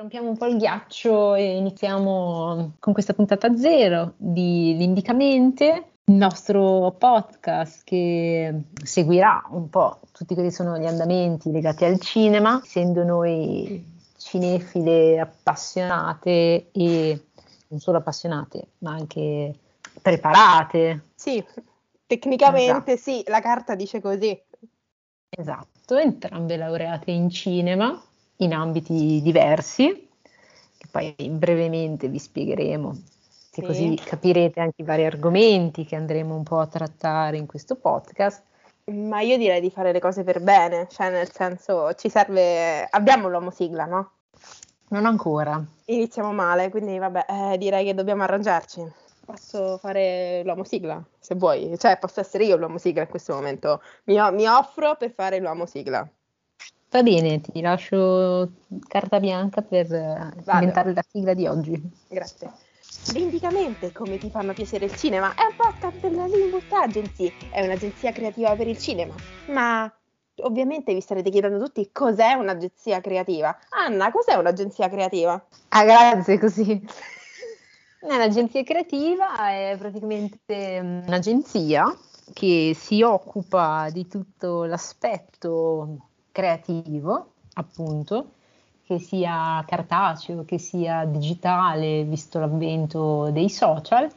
Rompiamo un po' il ghiaccio e iniziamo con questa puntata zero di Lindicamente, il nostro podcast che seguirà un po' tutti quelli che sono gli andamenti legati al cinema, essendo noi cinefile appassionate e non solo appassionate, ma anche preparate. Sì, tecnicamente esatto. sì, la carta dice così. Esatto, entrambe laureate in cinema in ambiti diversi, che poi brevemente vi spiegheremo, sì. così capirete anche i vari argomenti che andremo un po' a trattare in questo podcast. Ma io direi di fare le cose per bene, cioè nel senso ci serve, abbiamo l'uomo sigla, no? Non ancora. Iniziamo male, quindi vabbè, eh, direi che dobbiamo arrangiarci. Posso fare l'uomo sigla, se vuoi, cioè posso essere io l'uomo sigla in questo momento. Mi, mi offro per fare l'uomo sigla. Va bene, ti lascio carta bianca per Vado. inventare la sigla di oggi. Grazie. Vendicamente, come ti fanno piacere il cinema, è un podcast della Limbus Agency, è un'agenzia creativa per il cinema. Ma ovviamente vi starete chiedendo tutti cos'è un'agenzia creativa. Anna, cos'è un'agenzia creativa? Ah, grazie, così. L'agenzia creativa è praticamente mm, un'agenzia che si occupa di tutto l'aspetto creativo, appunto, che sia cartaceo, che sia digitale, visto l'avvento dei social,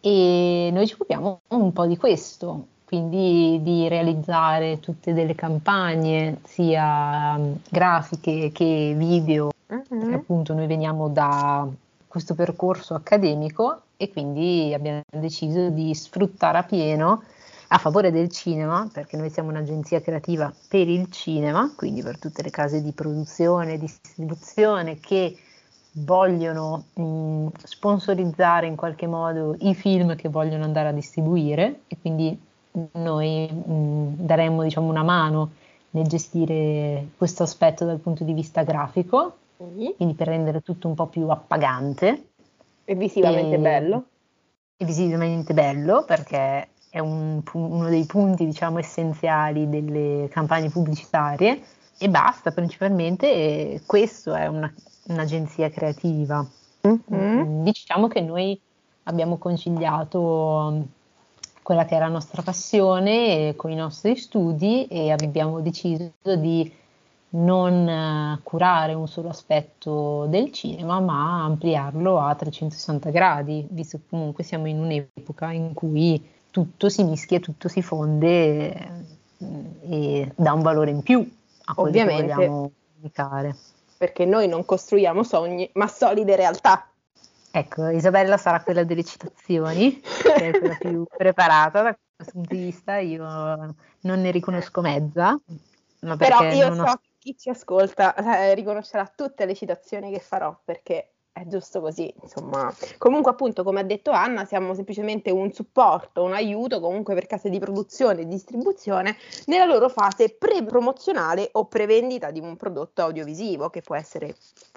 e noi ci occupiamo un po' di questo, quindi di realizzare tutte delle campagne, sia mm, grafiche che video, uh-huh. perché appunto noi veniamo da questo percorso accademico e quindi abbiamo deciso di sfruttare a pieno a favore del cinema, perché noi siamo un'agenzia creativa per il cinema, quindi per tutte le case di produzione e distribuzione che vogliono mh, sponsorizzare in qualche modo i film che vogliono andare a distribuire e quindi noi mh, daremmo diciamo, una mano nel gestire questo aspetto dal punto di vista grafico, mm-hmm. quindi per rendere tutto un po' più appagante. E visivamente e, bello. E visivamente bello perché è un, uno dei punti diciamo, essenziali delle campagne pubblicitarie e basta, principalmente questo è una, un'agenzia creativa. Mm-hmm. Diciamo che noi abbiamo conciliato quella che era la nostra passione con i nostri studi e abbiamo deciso di non curare un solo aspetto del cinema, ma ampliarlo a 360 gradi, visto che comunque siamo in un'epoca in cui tutto si mischia, tutto si fonde eh, e dà un valore in più a quello Ovviamente, che vogliamo comunicare. Perché noi non costruiamo sogni, ma solide realtà. Ecco, Isabella sarà quella delle citazioni, che è quella più preparata da questo punto di vista. Io non ne riconosco mezza. Però io so ho... chi ci ascolta eh, riconoscerà tutte le citazioni che farò, perché è giusto così, insomma. Comunque, appunto, come ha detto Anna, siamo semplicemente un supporto, un aiuto comunque per case di produzione e distribuzione nella loro fase pre-promozionale o pre-vendita di un prodotto audiovisivo, che può essere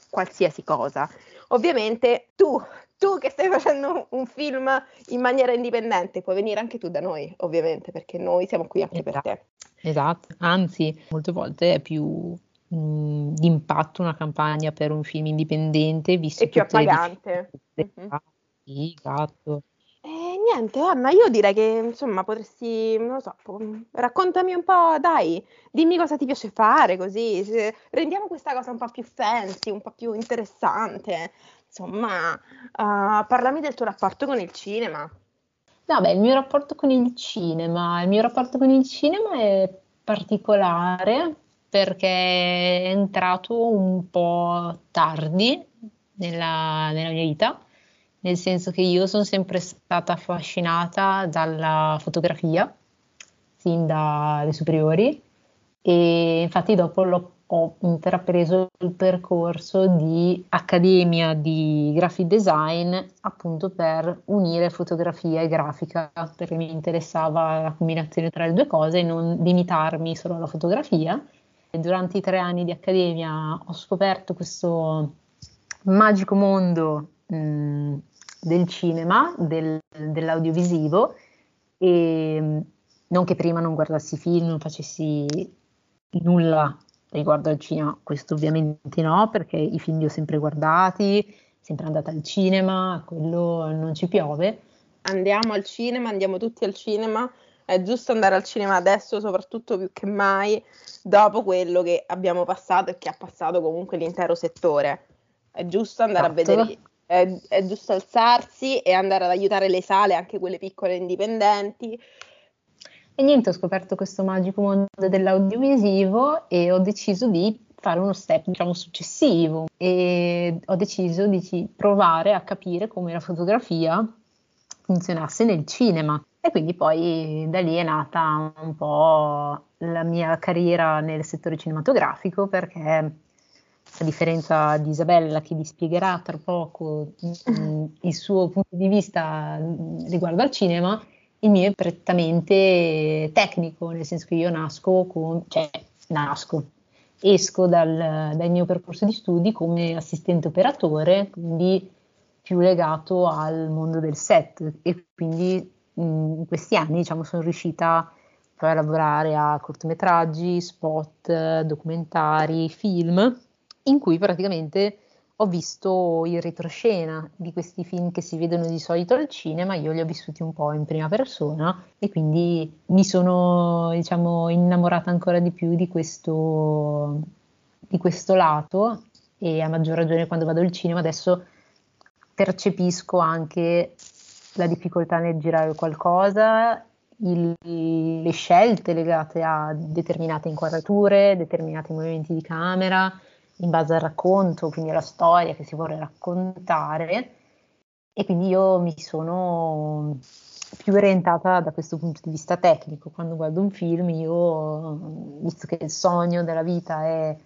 qualsiasi cosa. Ovviamente tu, tu che stai facendo un film in maniera indipendente, puoi venire anche tu da noi, ovviamente, perché noi siamo qui anche esatto. per te. Esatto, anzi, molte volte è più mh, d'impatto una campagna per un film indipendente, visto è più appagante. Mm-hmm. Sì, esatto. Eh, niente, Anna, io direi che insomma potresti, non lo so, raccontami un po', dai, dimmi cosa ti piace fare, così rendiamo questa cosa un po' più fancy, un po' più interessante. Insomma, uh, parlami del tuo rapporto con il cinema. No, beh, il mio rapporto con il cinema, il mio rapporto con il cinema è particolare perché è entrato un po' tardi nella, nella mia vita, nel senso che io sono sempre stata affascinata dalla fotografia sin dalle superiori e infatti dopo l'ho, ho intrapreso il percorso di accademia di graphic design appunto per unire fotografia e grafica perché mi interessava la combinazione tra le due cose e non limitarmi solo alla fotografia durante i tre anni di accademia ho scoperto questo magico mondo mh, del cinema, del, dell'audiovisivo e non che prima non guardassi film, non facessi nulla riguardo al cinema, questo ovviamente no, perché i film li ho sempre guardati, sempre andata al cinema, quello non ci piove. Andiamo al cinema, andiamo tutti al cinema, è giusto andare al cinema adesso, soprattutto più che mai, dopo quello che abbiamo passato e che ha passato comunque l'intero settore. È giusto andare esatto. a vedere, è, è giusto alzarsi e andare ad aiutare le sale, anche quelle piccole e indipendenti, e niente, ho scoperto questo magico mondo dell'audiovisivo e ho deciso di fare uno step, diciamo, successivo e ho deciso di provare a capire come la fotografia funzionasse nel cinema. E quindi poi da lì è nata un po' la mia carriera nel settore cinematografico perché a differenza di Isabella che vi spiegherà tra poco mm, il suo punto di vista riguardo al cinema, il mio è prettamente tecnico, nel senso che io nasco con, cioè nasco, esco dal, dal mio percorso di studi come assistente operatore, quindi più legato al mondo del set. E quindi in questi anni diciamo, sono riuscita poi a lavorare a cortometraggi, spot, documentari, film, in cui praticamente ho visto il retroscena di questi film che si vedono di solito al cinema, io li ho vissuti un po' in prima persona e quindi mi sono diciamo innamorata ancora di più di questo, di questo lato e a maggior ragione quando vado al cinema adesso percepisco anche la difficoltà nel girare qualcosa, il, le scelte legate a determinate inquadrature, determinati movimenti di camera, in base al racconto, quindi alla storia che si vuole raccontare e quindi io mi sono più orientata da questo punto di vista tecnico. Quando guardo un film io, visto che il sogno della vita è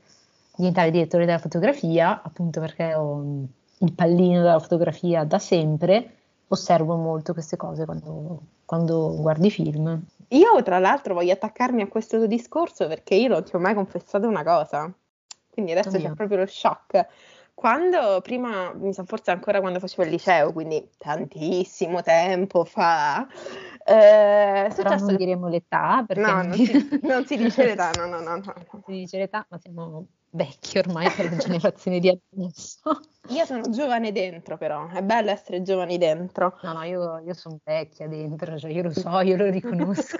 diventare direttore della fotografia, appunto perché ho il pallino della fotografia da sempre, osservo molto queste cose quando, quando guardi film. Io tra l'altro voglio attaccarmi a questo tuo discorso perché io non ti ho mai confessato una cosa quindi adesso Oddio. c'è proprio lo shock. Quando prima, mi sa forse ancora quando facevo il liceo, quindi tantissimo tempo fa, eh, Però non diremo l'età perché no, non, si, non si dice l'età, no, no, no, no. Non si dice l'età, ma siamo vecchi ormai per la generazione di adesso. Io sono giovane dentro, però è bello essere giovani dentro. No, no, io, io sono vecchia dentro, cioè io lo so, io lo riconosco.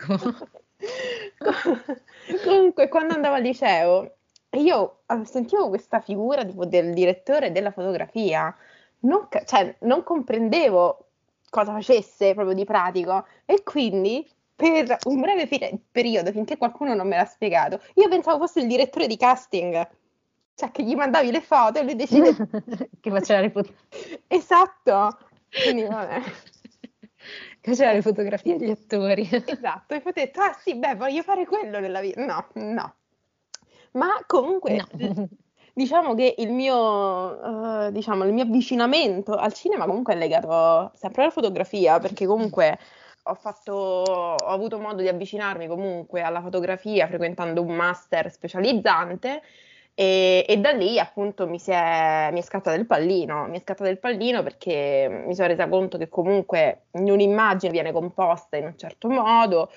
Comunque, quando andavo al liceo, io eh, sentivo questa figura tipo del direttore della fotografia, non, cioè, non comprendevo cosa facesse proprio di pratico e quindi per un breve periodo, finché qualcuno non me l'ha spiegato, io pensavo fosse il direttore di casting, cioè che gli mandavi le foto e lui decide che faceva le fotografie. Esatto, quindi vabbè. Che faceva le fotografie degli attori. Esatto, e poi ho detto, ah sì, beh, voglio fare quello nella vita. No, no, ma comunque, no. diciamo che il mio, uh, diciamo, il mio avvicinamento al cinema comunque è legato sempre alla fotografia, perché comunque ho, fatto, ho avuto modo di avvicinarmi comunque alla fotografia frequentando un master specializzante. E, e, da lì appunto mi, è, mi è scattato il pallino, mi è scattato il pallino perché mi sono resa conto che comunque un'immagine viene composta in un certo modo,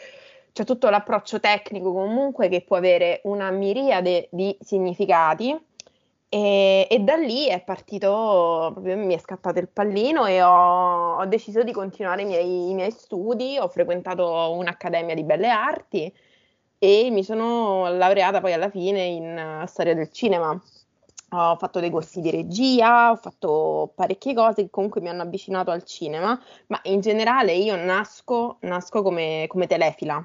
c'è tutto l'approccio tecnico comunque che può avere una miriade di significati. E, e da lì è partito, proprio mi è scappato il pallino e ho, ho deciso di continuare i miei, i miei, studi, ho frequentato un'accademia di belle arti e mi sono laureata poi alla fine in uh, storia del cinema. Ho fatto dei corsi di regia, ho fatto parecchie cose che comunque mi hanno avvicinato al cinema, ma in generale io nasco, nasco come, come telefila,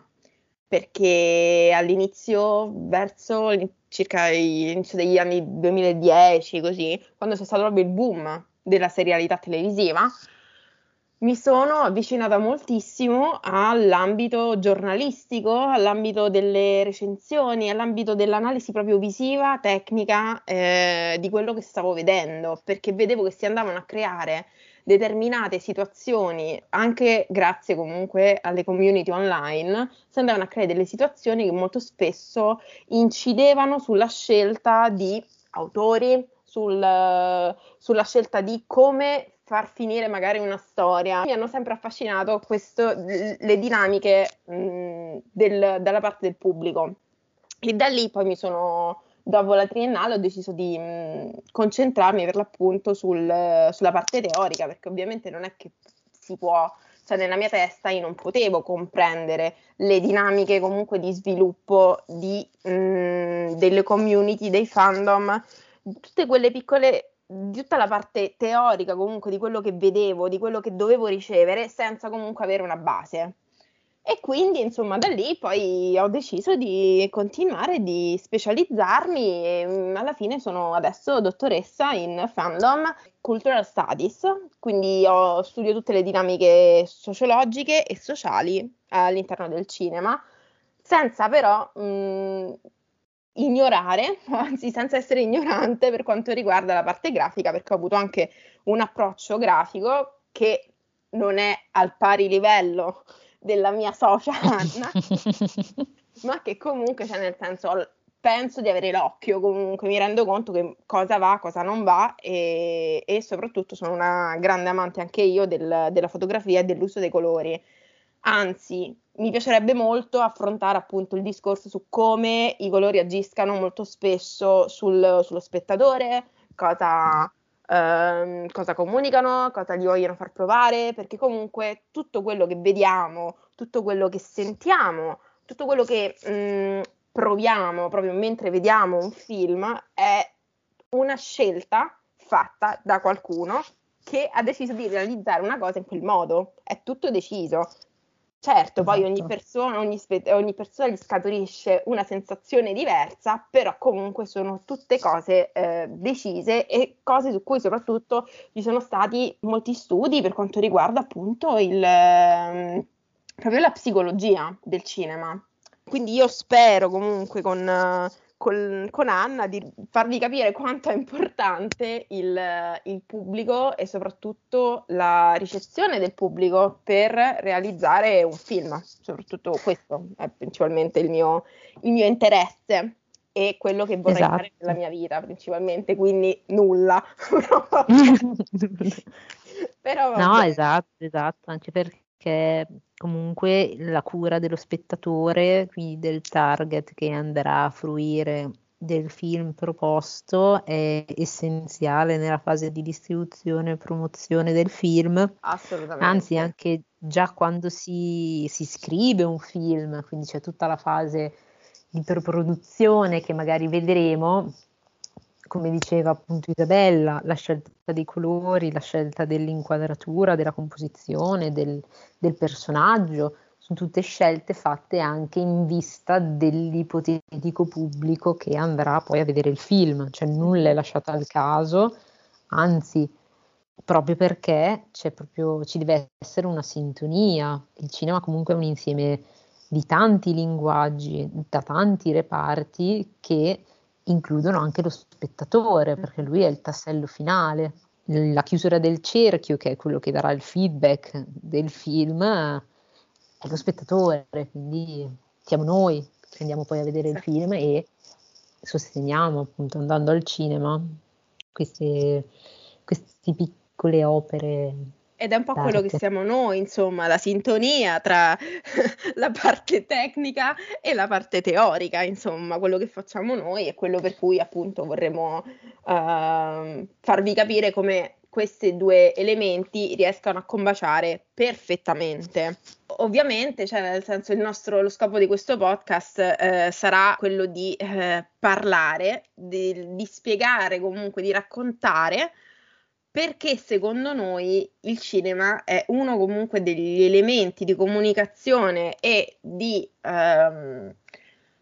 perché all'inizio, verso circa l'inizio degli anni 2010, così, quando c'è stato proprio il boom della serialità televisiva, mi sono avvicinata moltissimo all'ambito giornalistico, all'ambito delle recensioni, all'ambito dell'analisi proprio visiva, tecnica eh, di quello che stavo vedendo, perché vedevo che si andavano a creare determinate situazioni, anche grazie comunque alle community online, si andavano a creare delle situazioni che molto spesso incidevano sulla scelta di autori, sul, sulla scelta di come far finire magari una storia. Mi hanno sempre affascinato questo, le dinamiche mh, del, dalla parte del pubblico. E da lì poi mi sono dopo la triennale ho deciso di mh, concentrarmi per l'appunto sul, sulla parte teorica, perché ovviamente non è che si può, cioè nella mia testa io non potevo comprendere le dinamiche comunque di sviluppo di, mh, delle community, dei fandom, tutte quelle piccole di tutta la parte teorica comunque di quello che vedevo, di quello che dovevo ricevere, senza comunque avere una base. E quindi, insomma, da lì poi ho deciso di continuare, di specializzarmi e mm, alla fine sono adesso dottoressa in fandom cultural studies, quindi ho, studio tutte le dinamiche sociologiche e sociali all'interno del cinema, senza però mh, mm, ignorare, anzi senza essere ignorante per quanto riguarda la parte grafica, perché ho avuto anche un approccio grafico che non è al pari livello della mia socia Anna, ma che comunque, cioè nel senso, penso di avere l'occhio, comunque mi rendo conto che cosa va, cosa non va e, e soprattutto sono una grande amante anche io del, della fotografia e dell'uso dei colori. Anzi, mi piacerebbe molto affrontare appunto il discorso su come i colori agiscano molto spesso sul, sullo spettatore, cosa ehm, cosa comunicano, cosa gli vogliono far provare, perché comunque tutto quello che vediamo, tutto quello che sentiamo, tutto quello che mh, mm, proviamo proprio mentre vediamo un film è una scelta fatta da qualcuno che ha deciso di realizzare una cosa in quel modo, è tutto deciso. Certo, poi ogni esatto. persona, ogni, ogni, persona gli scaturisce una sensazione diversa, però comunque sono tutte cose eh, decise e cose su cui soprattutto ci sono stati molti studi per quanto riguarda appunto il, eh, proprio la psicologia del cinema. Quindi io spero comunque con... Uh, con, con, Anna di farvi capire quanto è importante il, il, pubblico e soprattutto la ricezione del pubblico per realizzare un film. Soprattutto questo è principalmente il mio, il mio interesse e quello che vorrei esatto. fare nella mia vita principalmente, quindi nulla. Però, no, esatto, esatto, anche perché che comunque la cura dello spettatore, quindi del target che andrà a fruire del film proposto è essenziale nella fase di distribuzione e promozione del film. Assolutamente. Anzi, anche già quando si, si scrive un film, quindi c'è tutta la fase di preproduzione che magari vedremo, come diceva appunto Isabella, la scelta dei colori, la scelta dell'inquadratura, della composizione, del, del personaggio, sono tutte scelte fatte anche in vista dell'ipotetico pubblico che andrà poi a vedere il film, cioè nulla è lasciato al caso, anzi proprio perché proprio, ci deve essere una sintonia, il cinema comunque è un insieme di tanti linguaggi, da tanti reparti che includono anche lo spettatore, perché lui è il tassello finale. La chiusura del cerchio, che è quello che darà il feedback del film, è lo spettatore, quindi siamo noi che andiamo poi a vedere il film e sosteniamo appunto andando al cinema queste, queste piccole opere ed è un po' certo. quello che siamo noi, insomma, la sintonia tra la parte tecnica e la parte teorica, insomma, quello che facciamo noi e quello per cui appunto vorremmo uh, farvi capire come questi due elementi riescano a combaciare perfettamente. Ovviamente, cioè nel senso, il nostro, lo scopo di questo podcast eh, sarà quello di eh, parlare, di, di spiegare, comunque di raccontare perché secondo noi il cinema è uno comunque degli elementi di comunicazione e di ehm,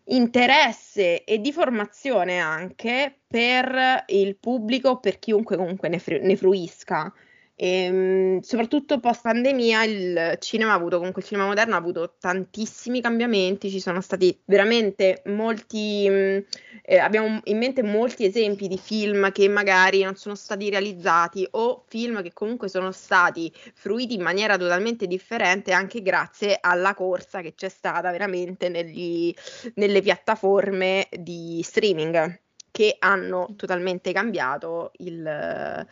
interesse e di formazione anche per il pubblico, per chiunque comunque ne, fru- ne fruisca. E, ehm, soprattutto post pandemia il cinema ha avuto, comunque il cinema moderno ha avuto tantissimi cambiamenti, ci sono stati veramente molti, mm, eh, abbiamo in mente molti esempi di film che magari non sono stati realizzati o film che comunque sono stati fruiti in maniera totalmente differente anche grazie alla corsa che c'è stata veramente negli, nelle piattaforme di streaming che hanno totalmente cambiato il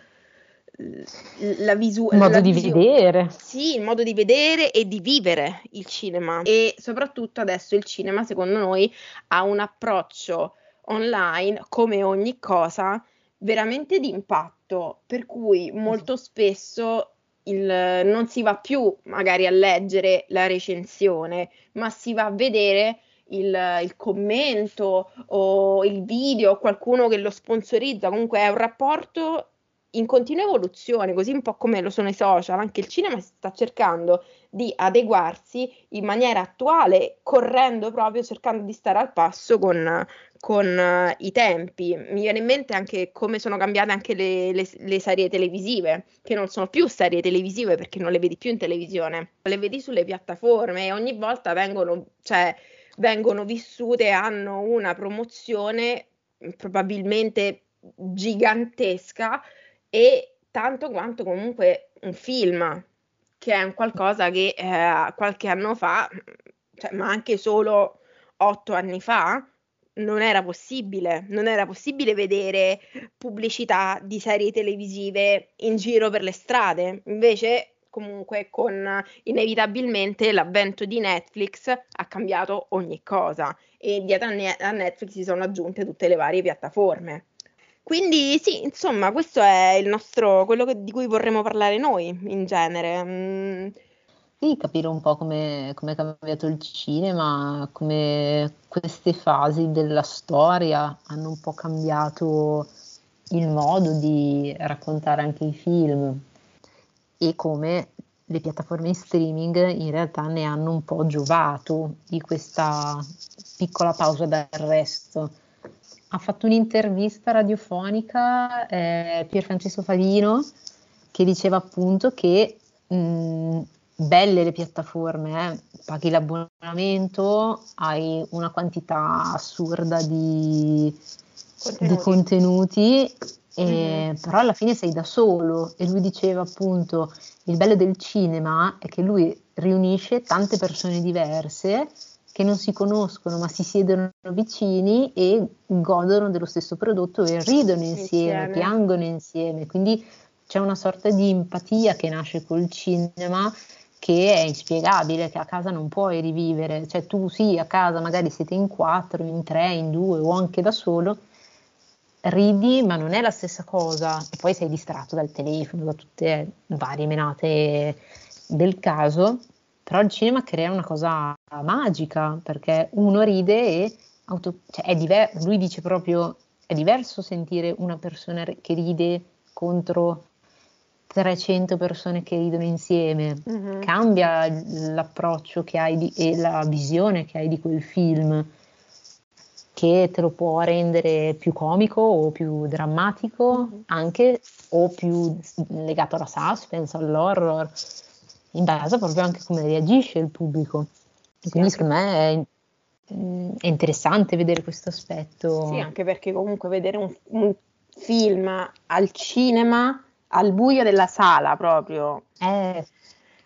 la visu- il modo di visio- vedere. Sì, il modo di vedere e di vivere il cinema. E soprattutto adesso il cinema, secondo noi, ha un approccio online, come ogni cosa, veramente di impatto, per cui molto spesso il, non si va più magari a leggere la recensione, ma si va a vedere il, il, commento o il video, qualcuno che lo sponsorizza, comunque è un rapporto in continua evoluzione, così un po' come lo sono i social, anche il cinema sta cercando di adeguarsi in maniera attuale, correndo proprio, cercando di stare al passo con, con uh, i tempi. Mi viene in mente anche come sono cambiate anche le, le, le, serie televisive, che non sono più serie televisive perché non le vedi più in televisione, le vedi sulle piattaforme e ogni volta vengono, cioè, vengono vissute, hanno una promozione probabilmente gigantesca e tanto quanto comunque un film, che è un qualcosa che eh, qualche anno fa, cioè, ma anche solo otto anni fa, non era possibile, non era possibile vedere pubblicità di serie televisive in giro per le strade. Invece, comunque, con inevitabilmente l'avvento di Netflix ha cambiato ogni cosa e dietro a Netflix si sono aggiunte tutte le varie piattaforme. Quindi sì, insomma, questo è il nostro, quello che, di cui vorremmo parlare noi in genere. Mm. Sì, capire un po' come, è cambiato il cinema, come queste fasi della storia hanno un po' cambiato il modo di raccontare anche i film e come le piattaforme in streaming in realtà ne hanno un po' giovato di questa piccola pausa dal resto ha fatto un'intervista radiofonica eh, Pier Francesco Favino che diceva appunto che mh, belle le piattaforme, eh, paghi l'abbonamento, hai una quantità assurda di contenuti, di contenuti e, mm-hmm. però alla fine sei da solo e lui diceva appunto il bello del cinema è che lui riunisce tante persone diverse che non si conoscono ma si siedono vicini e godono dello stesso prodotto e ridono insieme, insieme. piangono insieme. Quindi c'è una sorta di empatia che nasce col cinema che è inspiegabile, che a casa non puoi rivivere. Cioè tu sì, a casa magari siete in quattro, in tre, in due o anche da solo, ridi, ma non è la stessa cosa. E poi sei distratto dal telefono, da tutte le varie menate del caso però il cinema crea una cosa magica perché uno ride e auto, cioè diver- lui dice proprio è diverso sentire una persona che ride contro 300 persone che ridono insieme, mm-hmm. cambia l'approccio che hai di, e la visione che hai di quel film che te lo può rendere più comico o più drammatico mm-hmm. anche o più legato alla suspense, all'horror in base proprio anche a come reagisce il pubblico. Quindi secondo me è, è, interessante vedere questo aspetto. Sì, anche perché comunque vedere un, un film al cinema, al buio della sala proprio, eh.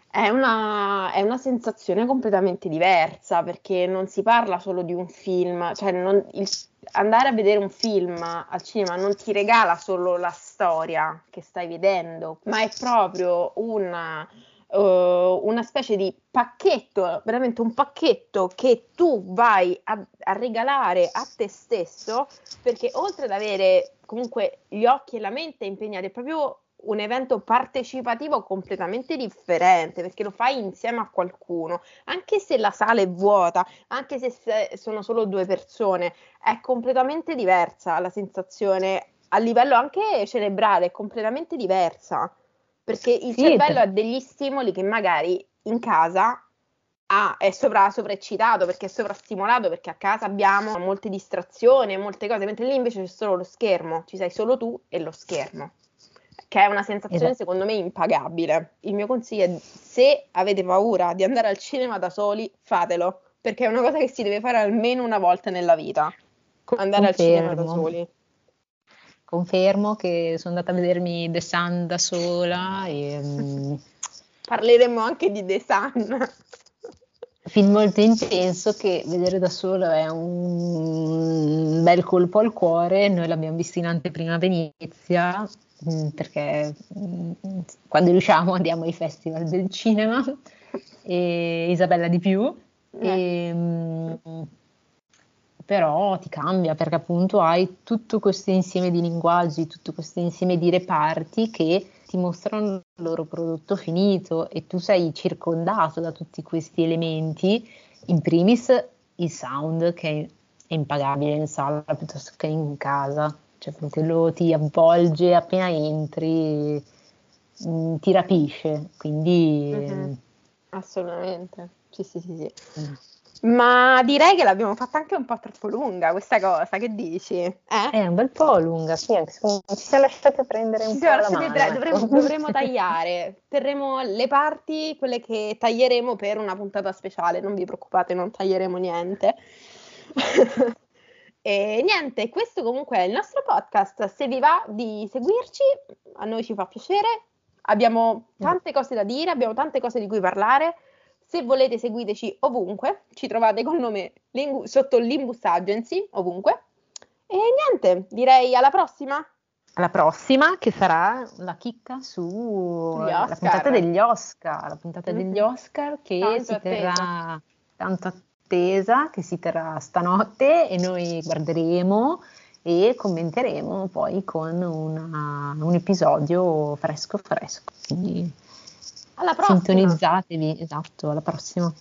è, una, è, una, sensazione completamente diversa perché non si parla solo di un film, cioè non, il, andare a vedere un film al cinema non ti regala solo la storia che stai vedendo, ma è proprio una uh, una specie di pacchetto, veramente un pacchetto che tu vai a, a regalare a te stesso, perché oltre ad avere comunque gli occhi e la mente impegnati, è proprio un evento partecipativo completamente differente perché lo fai insieme a qualcuno, anche se la sala è vuota, anche se sono solo due persone, è completamente diversa la sensazione a livello anche cerebrale, è completamente diversa perché il sì, cervello ha degli stimoli che magari in casa ha, è sovra, sovraeccitato perché è sovrastimolato perché a casa abbiamo molte distrazioni, molte cose, mentre lì invece c'è solo lo schermo, ci sei solo tu e lo schermo, che è una sensazione esatto. secondo me impagabile. Il mio consiglio è se avete paura di andare al cinema da soli, fatelo, perché è una cosa che si deve fare almeno una volta nella vita, andare Confermo. al cinema da soli confermo che sono andata a vedermi The Sun da sola e... Um, Parleremo anche di The Sun. Film molto intenso che vedere da solo è un bel colpo al cuore. Noi l'abbiamo visto in anteprima a Venezia mm, perché mm, quando riusciamo andiamo ai festival del cinema e Isabella di più. Eh. E, però ti cambia perché appunto hai tutto questo insieme di linguaggi, tutto questo insieme di reparti che ti mostrano il loro prodotto finito e tu sei circondato da tutti questi elementi, in primis il sound che è impagabile in sala piuttosto che in casa, cioè quello ti avvolge appena entri, mm, ti rapisce, quindi... Mm-hmm. Assolutamente, sì sì sì sì. Mm. Ma direi che l'abbiamo fatta anche un po' troppo lunga questa cosa, che dici? Eh? È un bel po' lunga, sì, ci siamo lasciate prendere un ci po' la mano. Pre- dovremmo, ecco. dovremmo tagliare, terremo le parti, quelle che taglieremo per una puntata speciale, non vi preoccupate, non taglieremo niente. e niente, questo comunque è il nostro podcast, se vi va di seguirci, a noi ci fa piacere, abbiamo tante cose da dire, abbiamo tante cose di cui parlare se volete seguiteci ovunque, ci trovate col nome Lingu- sotto Limbus Agency, ovunque. E niente, direi alla prossima. Alla prossima che sarà la chicca sulla puntata degli Oscar, la puntata degli Oscar che tanto si attesa. terrà tanto attesa, che si terrà stanotte e noi guarderemo e commenteremo poi con una, un episodio fresco fresco. Quindi alla prossima. Sintonizzatevi, esatto, alla prossima.